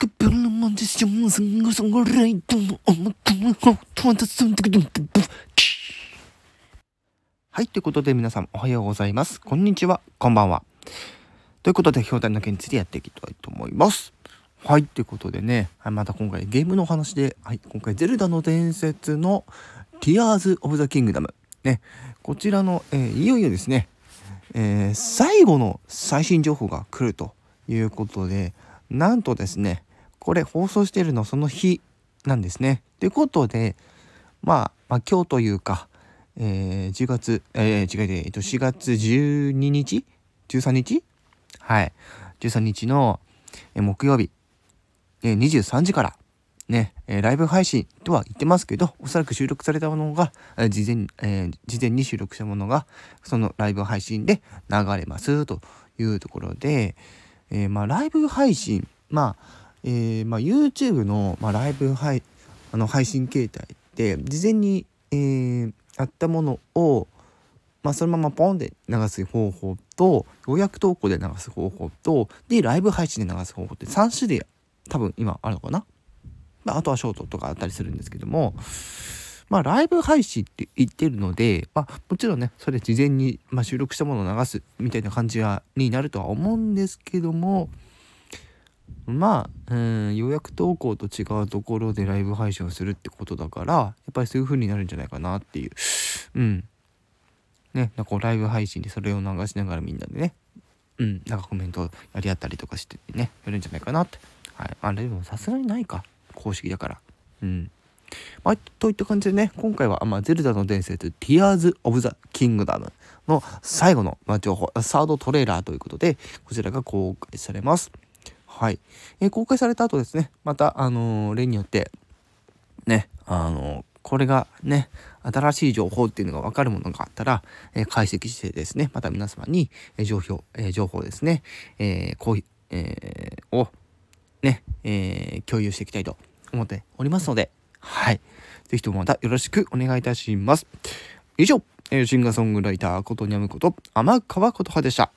くぶるもんでしょんすんごそごらいとも思ったもほとわたすんでくるんでぶはい、ということで皆さんおはようございます。こんにちは、こんばんは。ということで、表題の件についてやっていきたいと思います。はい、ということでね、はい、また今回ゲームのお話で、はい、今回ゼルダの伝説の Tears of the Kingdom。ね、こちらの、えーいよいよですね、えー最後の最新情報が来るということで、なんとですね、これ放送しているのその日なんですね。ということで、まあ、まあ、今日というか、えー10月、えー違う、えっと、4月12日 ?13 日？はい。13日の、木曜日、えー23時から、ね、えライブ配信とは言ってますけど、おそらく収録されたものが、え事前、え事前に収録したものが、そのライブ配信で流れますというところで、えまあ、ライブ配信、まあ、えーまあ、YouTube の、まあ、ライブ配あの配信形態って、事前に、えーやったものを、まあ、そのままポンで流す方法と、予約投稿で流す方法と、で、ライブ配信で流す方法って3種類多分今あるのかな？まあ、あとはショートとかあったりするんですけども、まあ、ライブ配信って言ってるので、まあ、もちろんね、それ事前に、まあ、収録したものを流すみたいな感じはになるとは思うんですけども、まあ、うん、予約投稿と違うところでライブ配信をするってことだから、やっぱりそういう風になるんじゃないかなっていう。うん。ね、なんかこうライブ配信でそれを流しながらみんなでね、うん、なんかコメントやり合ったりとかしてね、やるんじゃないかなって。はい。あれでもさすがにないか。公式だから。うん。まあ、といった感じでね、今回は、まあ、ゼルダの伝説、Tears of the Kingdom の最後の、まあ、情報、サードトレーラーということで、こちらが公開されます。はい。えー公開された後ですね、また、あのー例によって、ね、あのーこれがね、新しい情報っていうのが分かるものがあったら、えー解析してですね、また皆様に、えー情報、えー情報ですね、えーこうえーを、ね、えー共有していきたいと思っておりますので、はい。ぜひともまたよろしくお願いいたします。以上、えーシンガーソングライターことにゃむこと、天川琴葉でした。